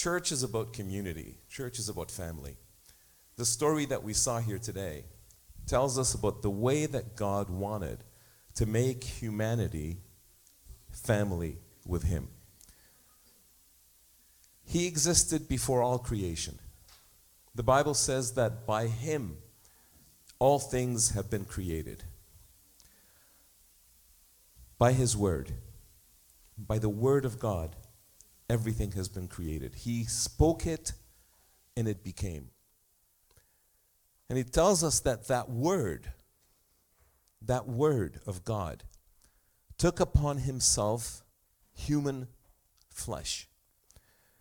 Church is about community, church is about family. The story that we saw here today tells us about the way that God wanted to make humanity family with Him. He existed before all creation. The Bible says that by Him all things have been created. By His Word, by the Word of God, everything has been created. He spoke it and it became. And He tells us that that Word, that Word of God, took upon Himself human flesh.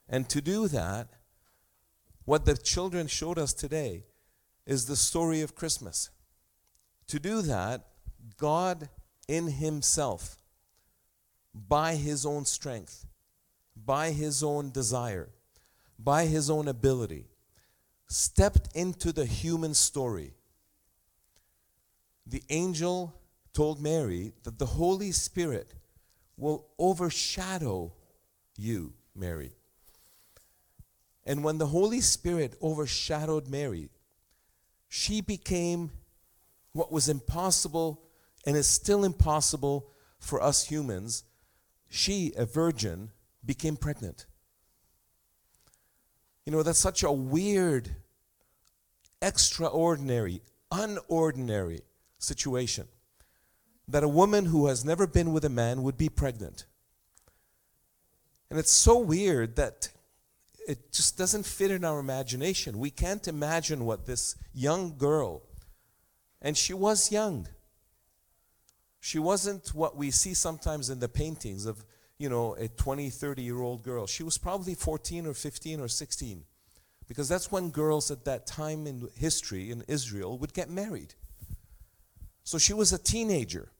And to do that, what the children showed us today is the story of Christmas. To do that, God in Himself, by His own strength, by His own desire, by His own ability, stepped into the human story. The angel told Mary that the Holy Spirit will overshadow you, Mary. And when the Holy Spirit overshadowed Mary, she became what was impossible and is still impossible for us humans. She, a virgin, became pregnant. You know, that's such a weird, extraordinary, unordinary situation that a woman who has never been with a man would be pregnant. And it's so weird that it just doesn't fit in our imagination. We can't imagine what this young girl, and she was young. She wasn't what we see sometimes in the paintings of, you know, a 20, 30 year old girl. She was probably 14 or 15 or 16. Because that's when girls at that time in history in Israel would get married. So she was a teenager.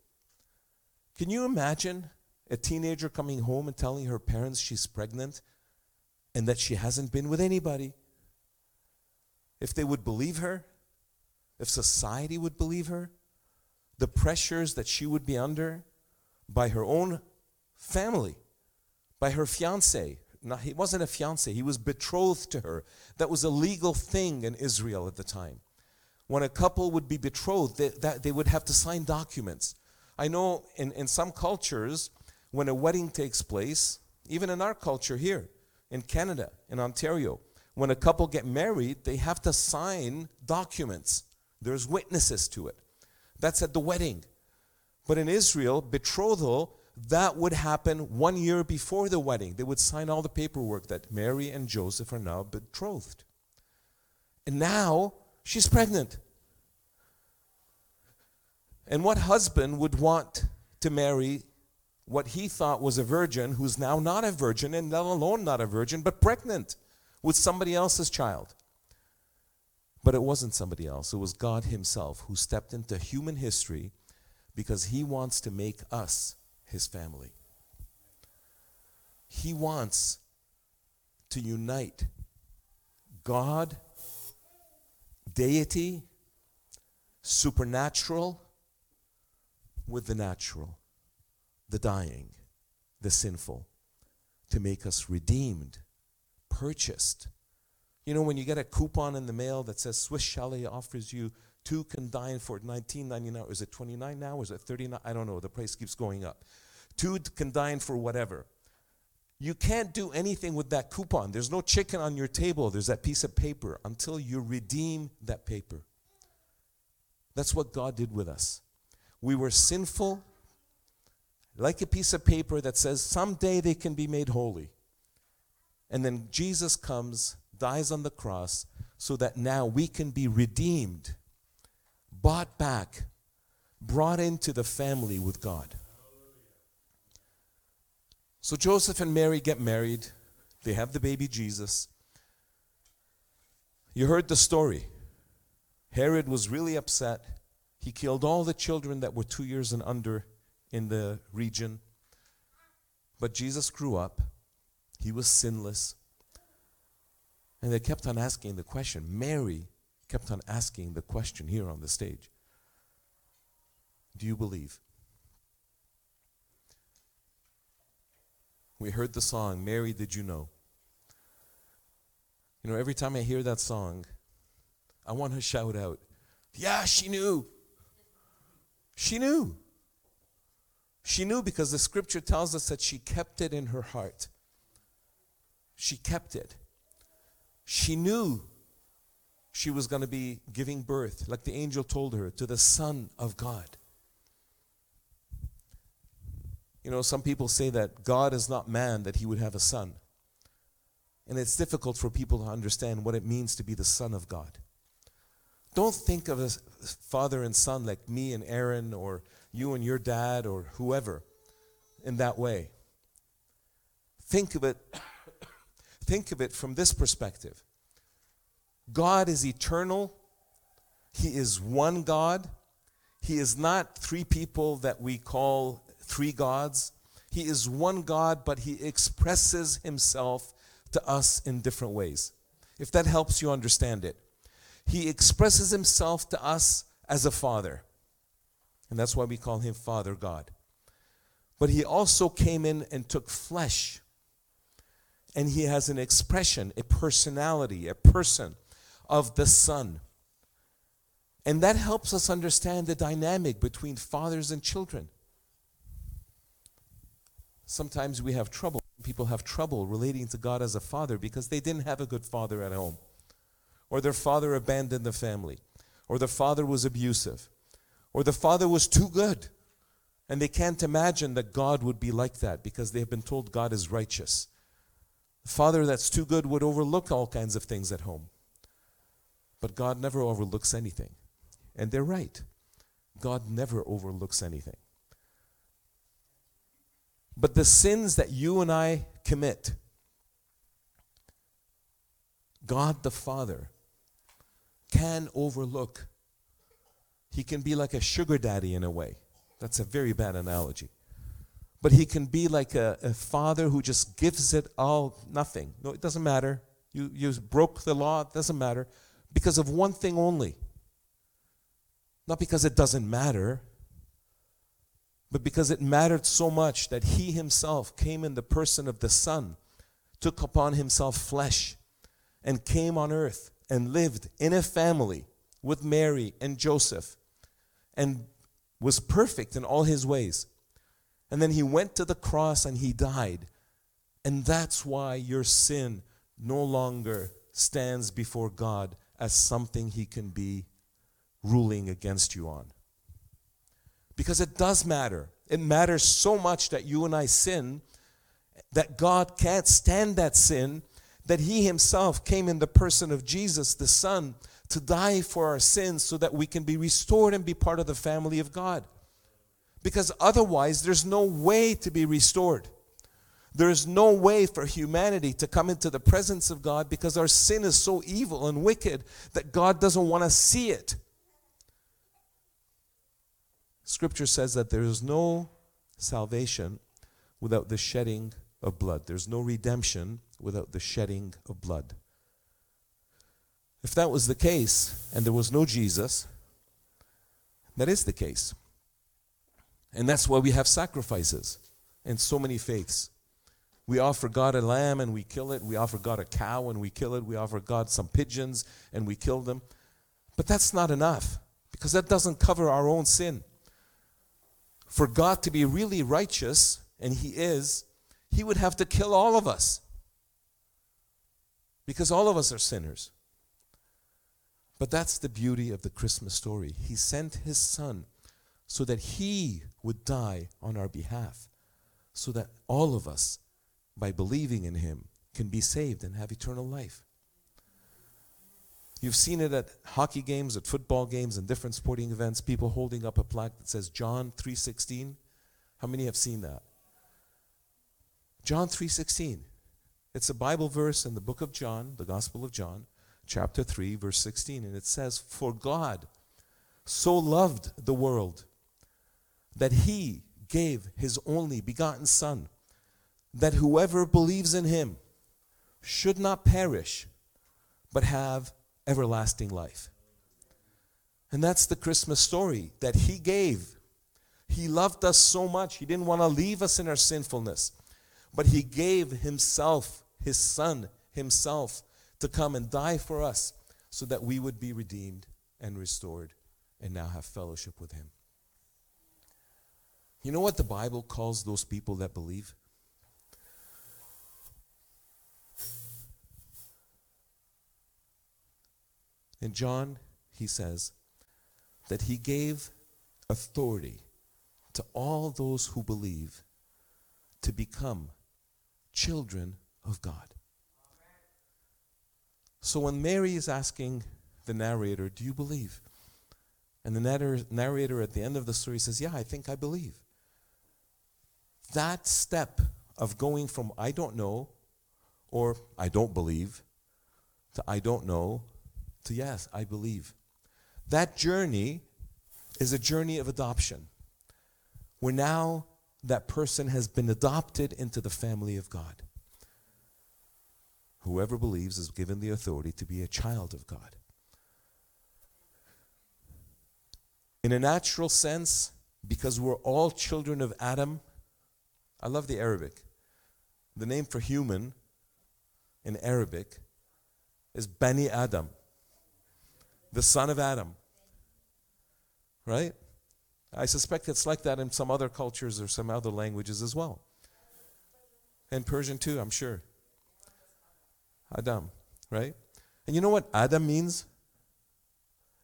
Can you imagine a teenager coming home and telling her parents she's pregnant and that she hasn't been with anybody. If they would believe her, if society would believe her, the pressures that she would be under by her own family, by her fiance. Not, he wasn't a fiance, he was betrothed to her. That was a legal thing in Israel at the time. When a couple would be betrothed, they, that, they would have to sign documents. I know in, in some cultures, when a wedding takes place, even in our culture here, in Canada, in Ontario. When a couple get married, they have to sign documents. There's witnesses to it. That's at the wedding. But in Israel, betrothal, that would happen one year before the wedding. They would sign all the paperwork that Mary and Joseph are now betrothed. And now she's pregnant. And what husband would want to marry what he thought was a virgin who's now not a virgin and not alone not a virgin but pregnant with somebody else's child but it wasn't somebody else it was god himself who stepped into human history because he wants to make us his family he wants to unite god deity supernatural with the natural the dying, the sinful, to make us redeemed, purchased. You know, when you get a coupon in the mail that says Swiss Chalet offers you two can dine for 19.99, is it 29 now? Is it 39? I don't know. The price keeps going up. Two can dine for whatever. You can't do anything with that coupon. There's no chicken on your table. There's that piece of paper until you redeem that paper. That's what God did with us. We were sinful, like a piece of paper that says someday they can be made holy. And then Jesus comes, dies on the cross, so that now we can be redeemed, bought back, brought into the family with God. So Joseph and Mary get married. They have the baby Jesus. You heard the story. Herod was really upset. He killed all the children that were two years and under in the region. But Jesus grew up, he was sinless. And they kept on asking the question. Mary kept on asking the question here on the stage Do you believe? We heard the song, Mary, did you know? You know, every time I hear that song, I want to shout out, Yeah, she knew. She knew. She knew because the scripture tells us that she kept it in her heart. She kept it. She knew she was going to be giving birth, like the angel told her, to the Son of God. You know, some people say that God is not man that he would have a son. And it's difficult for people to understand what it means to be the Son of God. Don't think of a father and son like me and Aaron or you and your dad or whoever in that way. Think of it think of it from this perspective. God is eternal. He is one God. He is not three people that we call three gods. He is one God, but he expresses himself to us in different ways. If that helps you understand it, he expresses himself to us as a father. And that's why we call him Father God. But he also came in and took flesh. And he has an expression, a personality, a person of the Son. And that helps us understand the dynamic between fathers and children. Sometimes we have trouble, people have trouble relating to God as a father because they didn't have a good father at home, or their father abandoned the family, or the father was abusive, or the father was too good. And they can't imagine that God would be like that because they have been told God is righteous. The father that's too good would overlook all kinds of things at home. But God never overlooks anything. And they're right. God never overlooks anything. But the sins that you and I commit, God the Father can overlook. He can be like a sugar daddy in a way. That's a very bad analogy. But he can be like a, a father who just gives it all nothing. No, it doesn't matter. You, you broke the law, it doesn't matter because of one thing only. Not because it doesn't matter, but because it mattered so much that he himself came in the person of the Son, took upon himself flesh, and came on earth and lived in a family with Mary and Joseph and was perfect in all his ways. And then he went to the cross and he died. And that's why your sin no longer stands before God as something he can be ruling against you on. Because it does matter. It matters so much that you and I sin that God can't stand that sin, that he himself came in the person of Jesus, the Son, to die for our sins so that we can be restored and be part of the family of God. Because otherwise, there's no way to be restored. There is no way for humanity to come into the presence of God because our sin is so evil and wicked that God doesn't want to see it. Scripture says that there is no salvation without the shedding of blood. There's no redemption without the shedding of blood. If that was the case and there was no Jesus, that is the case. And that's why we have sacrifices in so many faiths. We offer God a lamb and we kill it. We offer God a cow and we kill it. We offer God some pigeons and we kill them. But that's not enough because that doesn't cover our own sin. For God to be really righteous, and He is, He would have to kill all of us because all of us are sinners. But that's the beauty of the Christmas story. He sent His Son so that He would die on our behalf, so that all of us by believing in him, can be saved and have eternal life. You've seen it at hockey games, at football games, and different sporting events, people holding up a plaque that says John 3:16. How many have seen that? John 3:16. It's a Bible verse in the book of John, the Gospel of John, chapter 3, verse 16, and it says, "For God so loved the world that he gave his only begotten son, that whoever believes in him should not perish, but have everlasting life. And that's the Christmas story that he gave. He loved us so much, he didn't want to leave us in our sinfulness, but he gave himself, his son, himself, to come and die for us so that we would be redeemed and restored and now have fellowship with Him. You know what the Bible calls those people that believe? In John, he says that he gave authority to all those who believe to become children of God. So when Mary is asking the narrator, Do you believe? And the narrator at the end of the story says, Yeah, I think I believe. That step of going from I don't know or I don't believe to I don't know to yes, I believe. That journey is a journey of adoption. Where now that person has been adopted into the family of God. Whoever believes is given the authority to be a child of God. In a natural sense, because we're all children of Adam, I love the Arabic. The name for human in Arabic is Bani Adam, the son of Adam. Right? I suspect it's like that in some other cultures or some other languages as well. And Persian too, I'm sure. Adam, right? And you know what Adam means?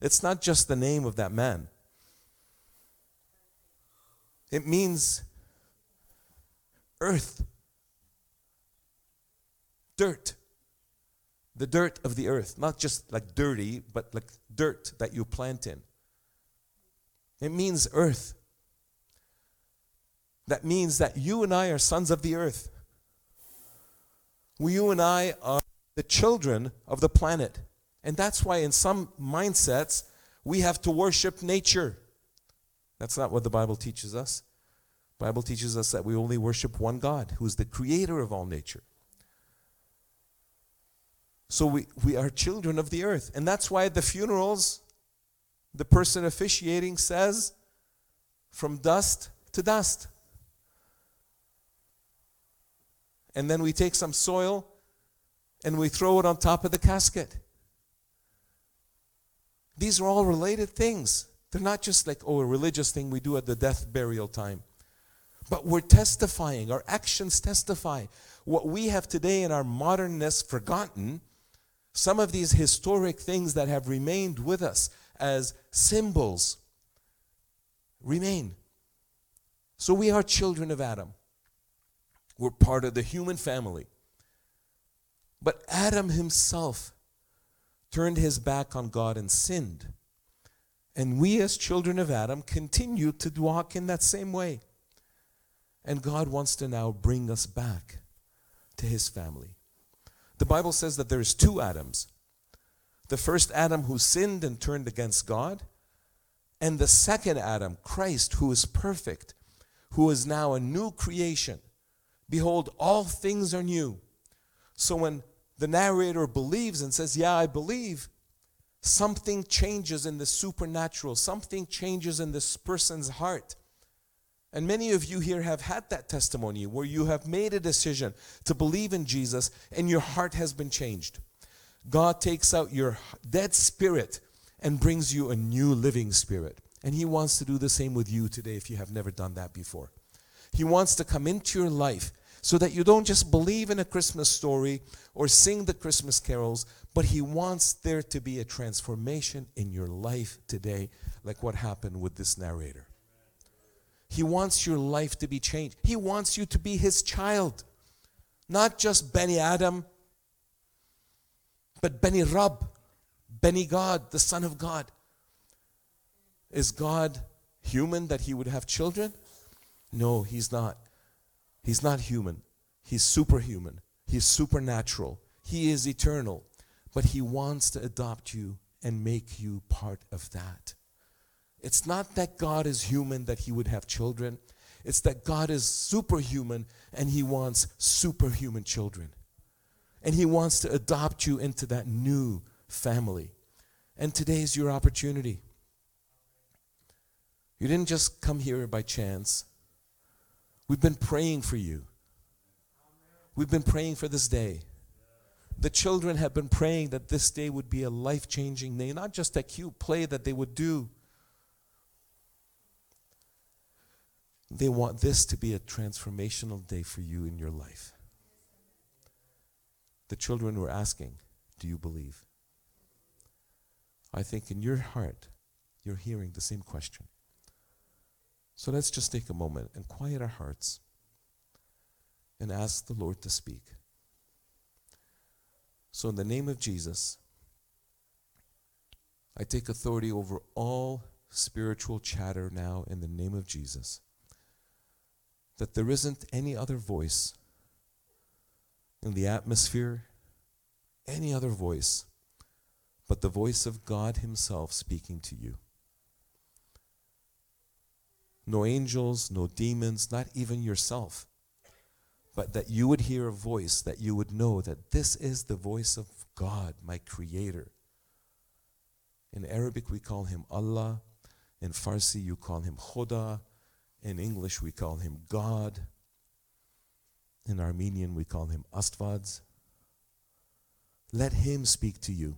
It's not just the name of that man. It means earth, dirt, the dirt of the earth. Not just like dirty, but like dirt that you plant in. It means earth. That means that you and I are sons of the earth. We, You and I are the children of the planet. And that's why, in some mindsets, we have to worship nature. That's not what the Bible teaches us. The Bible teaches us that we only worship one God, who is the creator of all nature. So we, we are children of the earth. And that's why at the funerals, the person officiating says, from dust to dust. And then we take some soil and we throw it on top of the casket. These are all related things. They're not just like, oh, a religious thing we do at the death burial time. But we're testifying, our actions testify. What we have today in our modernness forgotten, some of these historic things that have remained with us as symbols remain. So we are children of Adam. We're part of the human family. But Adam himself turned his back on God and sinned. And we, as children of Adam, continue to walk in that same way. And God wants to now bring us back to his family. The Bible says that there's two Adams the first Adam who sinned and turned against God, and the second Adam, Christ, who is perfect, who is now a new creation. Behold, all things are new. So when the narrator believes and says, Yeah, I believe, something changes in the supernatural, something changes in this person's heart. And many of you here have had that testimony where you have made a decision to believe in Jesus and your heart has been changed. God takes out your dead spirit and brings you a new living spirit. And He wants to do the same with you today if you have never done that before. He wants to come into your life so that you don't just believe in a Christmas story or sing the Christmas carols, but He wants there to be a transformation in your life today, like what happened with this narrator. He wants your life to be changed. He wants you to be His child, not just Bani Adam but Bani Rab, Benny God, the Son of God. Is God human that he would have children? No, he's not. He's not human. He's superhuman. He's supernatural. He is eternal. But he wants to adopt you and make you part of that. It's not that God is human that he would have children. It's that God is superhuman and he wants superhuman children and He wants to adopt you into that new family. And today is your opportunity. You didn't just come here by chance. We've been praying for you. We've been praying for this day. The children have been praying that this day would be a life changing day, not just a cute play that they would do. They want this to be a transformational day for you in your life. The children were asking, Do you believe? I think in your heart, you're hearing the same question. So let's just take a moment and quiet our hearts and ask the Lord to speak. So, in the name of Jesus, I take authority over all spiritual chatter now in the name of Jesus. That there isn't any other voice in the atmosphere, any other voice, but the voice of God Himself speaking to you. No angels, no demons, not even yourself but that you would hear a voice, that you would know that this is the voice of God, my Creator. In Arabic, we call him Allah. In Farsi, you call him Khuda. In English, we call him God. In Armenian, we call him Astvads. Let him speak to you.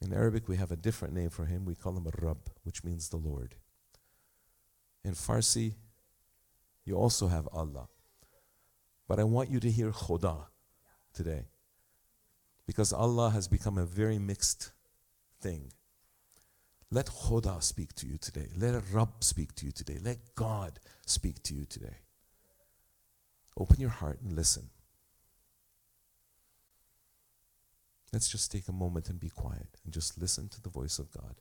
In Arabic, we have a different name for him. We call him Rab, which means the Lord. In Farsi, you also have Allah. But I want you to hear Khuda today. Because Allah has become a very mixed thing. Let Khuda speak to you today. Let Rabb speak to you today. Let God speak to you today. Open your heart and listen. Let's just take a moment and be quiet and just listen to the voice of God.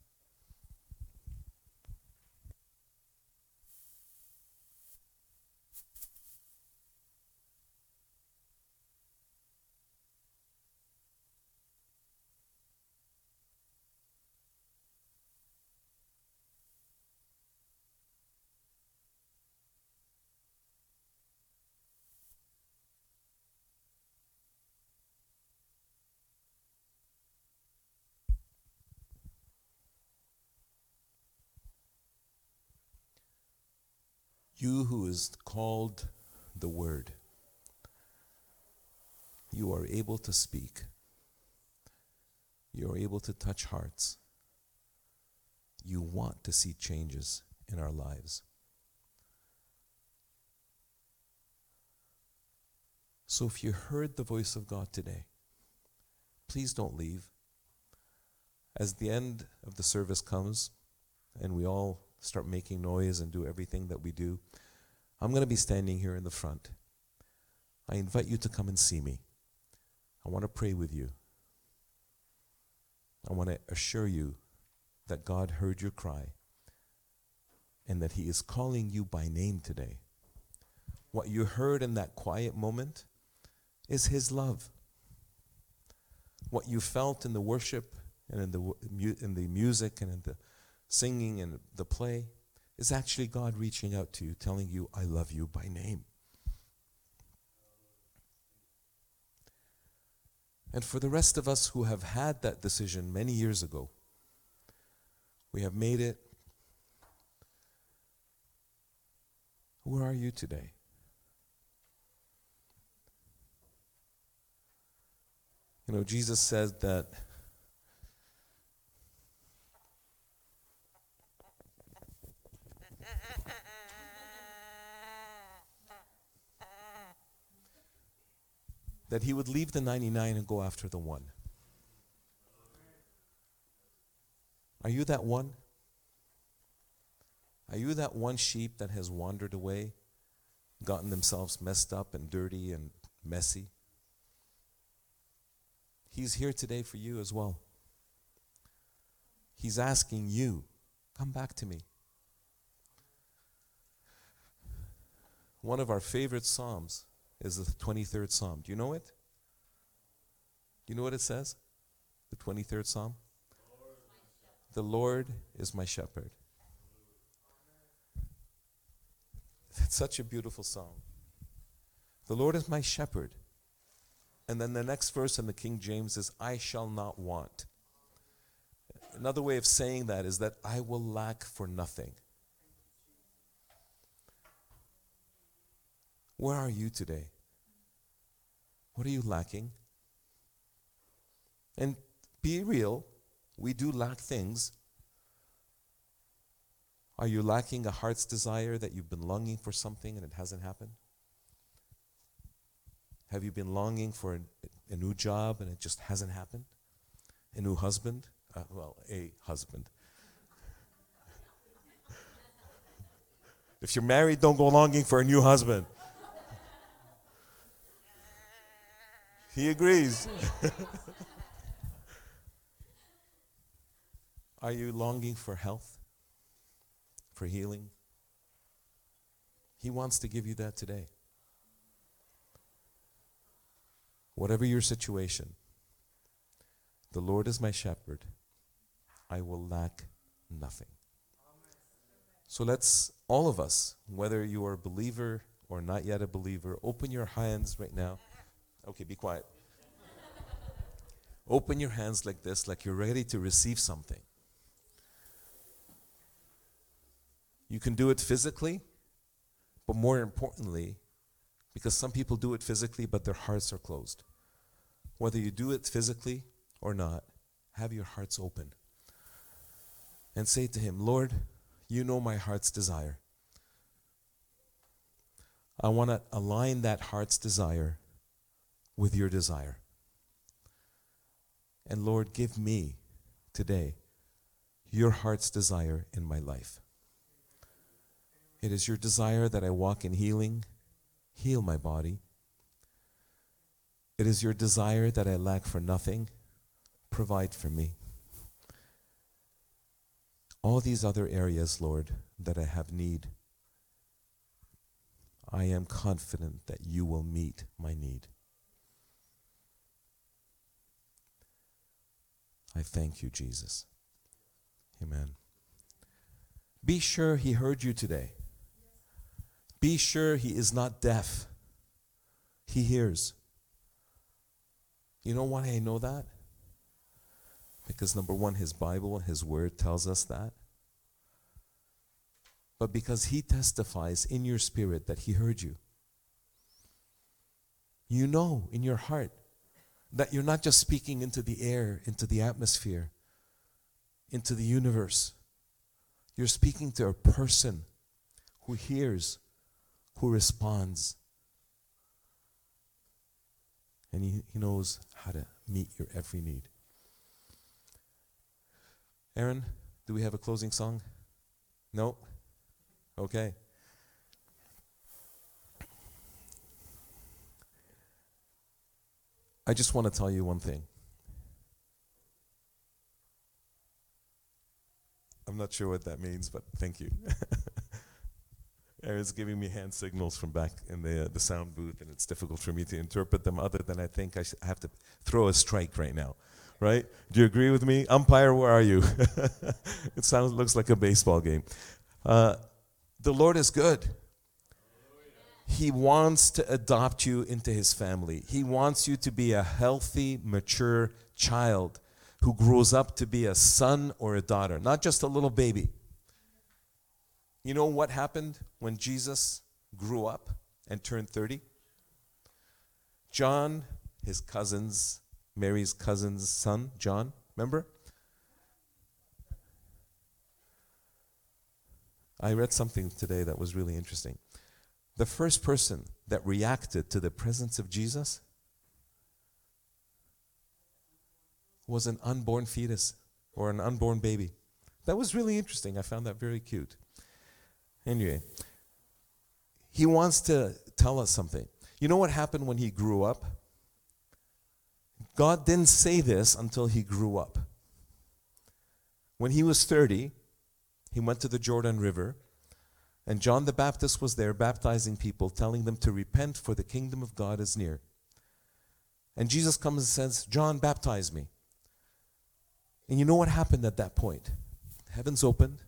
You who is called the Word, you are able to speak. You are able to touch hearts. You want to see changes in our lives. So if you heard the voice of God today, please don't leave. As the end of the service comes and we all start making noise and do everything that we do, I'm going to be standing here in the front. I invite you to come and see me. I want to pray with you. I want to assure you that God heard your cry and that He is calling you by name today. What you heard in that quiet moment is His love. What you felt in the worship and in the, in the music and in the singing and the play is actually God reaching out to you, telling you, I love you by name. And for the rest of us who have had that decision many years ago, we have made it. Where are you today? You know, Jesus said that that he would leave the 99 and go after the one. Are you that one? Are you that one sheep that has wandered away, gotten themselves messed up and dirty and messy? He's here today for you as well. He's asking you, come back to me. One of our favorite Psalms is the 23rd Psalm. Do you know it? Do you know what it says? The 23rd Psalm? The Lord is my shepherd. It's such a beautiful song. The Lord is my shepherd. And then the next verse in the King James is, I shall not want. Another way of saying that is that I will lack for nothing. Where are you today? What are you lacking? And be real, we do lack things. Are you lacking a heart's desire that you've been longing for something and it hasn't happened? Have you been longing for a, a new job and it just hasn't happened? A new husband? Uh, well, a husband. if you're married, don't go longing for a new husband. He agrees. Are you longing for health? For healing? He wants to give you that today. Whatever your situation, the Lord is my shepherd. I will lack nothing. So let's, all of us, whether you are a believer or not yet a believer, open your hands right now. Okay, be quiet. Open your hands like this, like you're ready to receive something. You can do it physically, but more importantly, because some people do it physically, but their hearts are closed. Whether you do it physically or not, have your hearts open. And say to Him, Lord, you know my heart's desire. I want to align that heart's desire with your desire. And Lord, give me today your heart's desire in my life. It is your desire that I walk in healing, heal my body. It is your desire that I lack for nothing, provide for me. All these other areas, Lord, that I have need, I am confident that you will meet my need. I thank you, Jesus. Amen. Be sure he heard you today. Be sure he is not deaf. He hears. You know why I know that? Because number one, his Bible, his word tells us that. But because he testifies in your spirit that he heard you. You know in your heart that you're not just speaking into the air, into the atmosphere, into the universe. You're speaking to a person who hears, who responds. And he, he knows how to meet your every need. Aaron, do we have a closing song? No? Okay. I just want to tell you one thing. I'm not sure what that means, but thank you. Aaron's giving me hand signals from back in the uh, the sound booth, and it's difficult for me to interpret them. Other than I think I, I have to throw a strike right now, right? Do you agree with me, umpire? Where are you? it sounds looks like a baseball game. Uh, the Lord is good. He wants to adopt you into his family. He wants you to be a healthy, mature child who grows up to be a son or a daughter, not just a little baby. You know what happened when Jesus grew up and turned 30? John, his cousin's, Mary's cousin's son, John, remember? I read something today that was really interesting the first person that reacted to the presence of Jesus was an unborn fetus or an unborn baby. That was really interesting. I found that very cute. Anyway, he wants to tell us something. You know what happened when he grew up? God didn't say this until he grew up. When he was 30, he went to the Jordan River and John the Baptist was there baptizing people, telling them to repent, for the kingdom of God is near. And Jesus comes and says, John, baptize me. And you know what happened at that point? Heavens opened,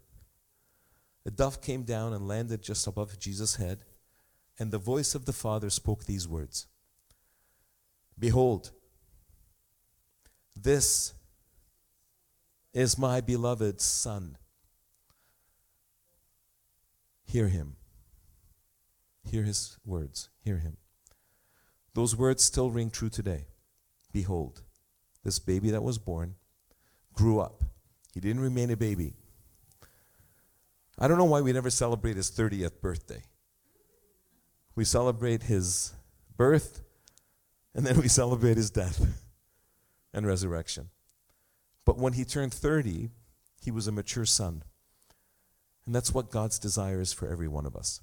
a dove came down and landed just above Jesus' head, and the voice of the Father spoke these words Behold, this is my beloved Son Hear him. Hear his words. Hear him. Those words still ring true today. Behold, this baby that was born grew up. He didn't remain a baby. I don't know why we never celebrate his 30th birthday. We celebrate his birth, and then we celebrate his death and resurrection. But when he turned 30, he was a mature son. And that's what God's desire is for every one of us.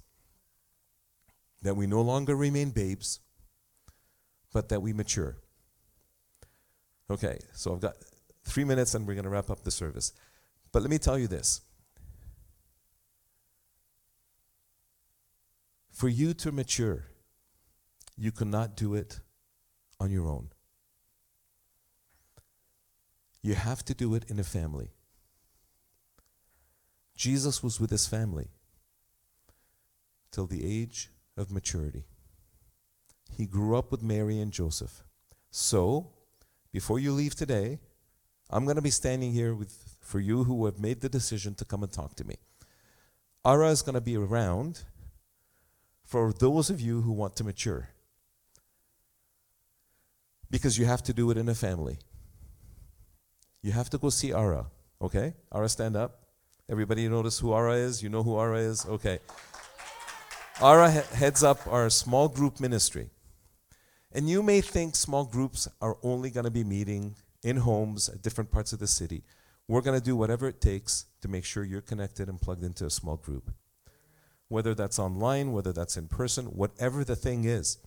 That we no longer remain babes, but that we mature. Okay, so I've got three minutes and we're going to wrap up the service. But let me tell you this. For you to mature, you cannot do it on your own. You have to do it in a family. Jesus was with his family till the age of maturity. He grew up with Mary and Joseph. So, before you leave today, I'm going to be standing here with, for you who have made the decision to come and talk to me. Ara is going to be around for those of you who want to mature. Because you have to do it in a family. You have to go see Ara, okay? Ara, stand up. Everybody notice who Ara is? You know who Ara is? Okay. Ara he- heads up our small group ministry. And you may think small groups are only going to be meeting in homes at different parts of the city. We're going to do whatever it takes to make sure you're connected and plugged into a small group. Whether that's online, whether that's in person, whatever the thing is,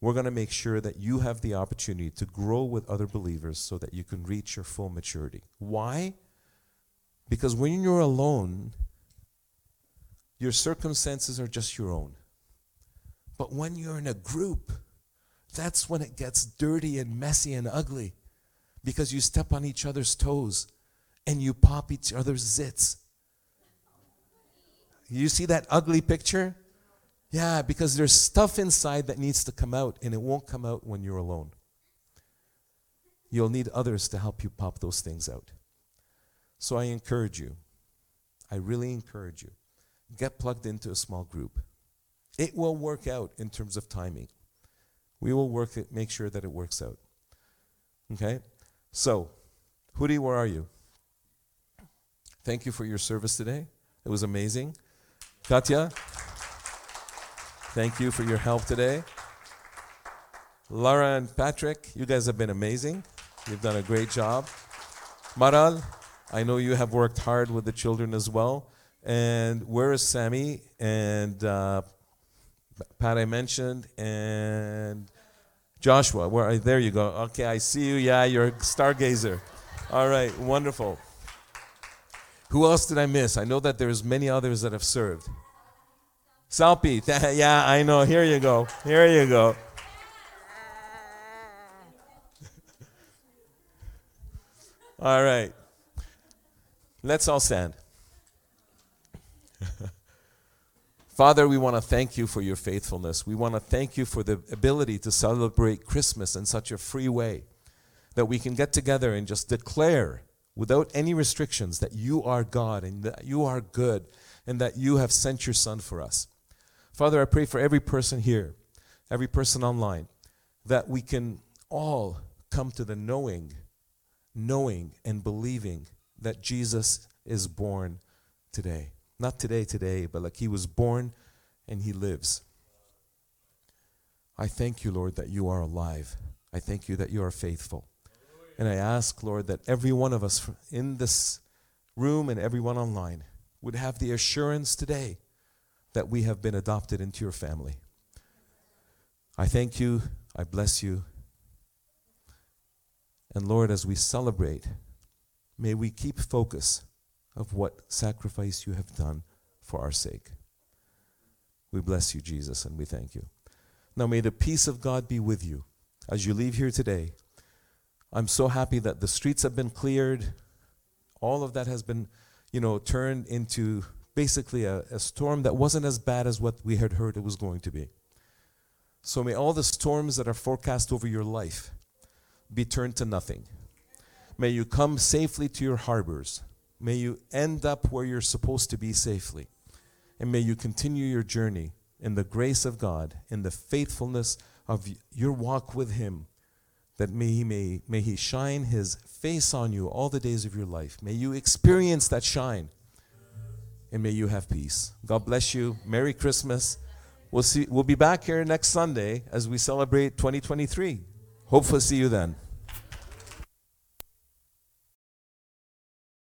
we're going to make sure that you have the opportunity to grow with other believers so that you can reach your full maturity. Why? Because when you're alone, your circumstances are just your own. But when you're in a group, that's when it gets dirty and messy and ugly because you step on each other's toes and you pop each other's zits. You see that ugly picture? Yeah, because there's stuff inside that needs to come out and it won't come out when you're alone. You'll need others to help you pop those things out. So I encourage you, I really encourage you, get plugged into a small group. It will work out in terms of timing. We will work it, make sure that it works out. Okay? So, Hudi, where are you? Thank you for your service today. It was amazing. Katya, thank you for your help today. Laura and Patrick, you guys have been amazing. You've done a great job. Maral, I know you have worked hard with the children as well. And where is Sammy? And uh, Pat, I mentioned, and Joshua. Where? Are, There you go. Okay, I see you. Yeah, you're a stargazer. All right, wonderful. Who else did I miss? I know that there's many others that have served. Salpi, yeah, I know. Here you go. Here you go. all right. Let's all stand. Father, we want to thank you for your faithfulness. We want to thank you for the ability to celebrate Christmas in such a free way that we can get together and just declare without any restrictions that you are God and that you are good and that you have sent your Son for us. Father, I pray for every person here, every person online, that we can all come to the knowing, knowing and believing that Jesus is born today. Not today, today, but like he was born and he lives. I thank you, Lord, that you are alive. I thank you that you are faithful. And I ask, Lord, that every one of us in this room and everyone online would have the assurance today that we have been adopted into your family. I thank you. I bless you. And Lord, as we celebrate, may we keep focus of what sacrifice you have done for our sake. We bless you, Jesus, and we thank you. Now may the peace of God be with you as you leave here today. I'm so happy that the streets have been cleared. All of that has been, you know, turned into basically a, a storm that wasn't as bad as what we had heard it was going to be. So may all the storms that are forecast over your life be turned to nothing. May you come safely to your harbors. May you end up where you're supposed to be safely. And may you continue your journey in the grace of God, in the faithfulness of your walk with Him, that may He may, may He shine His face on you all the days of your life. May you experience that shine, and may you have peace. God bless you. Merry Christmas. We'll see. We'll be back here next Sunday as we celebrate 2023. Hopefully, see you then.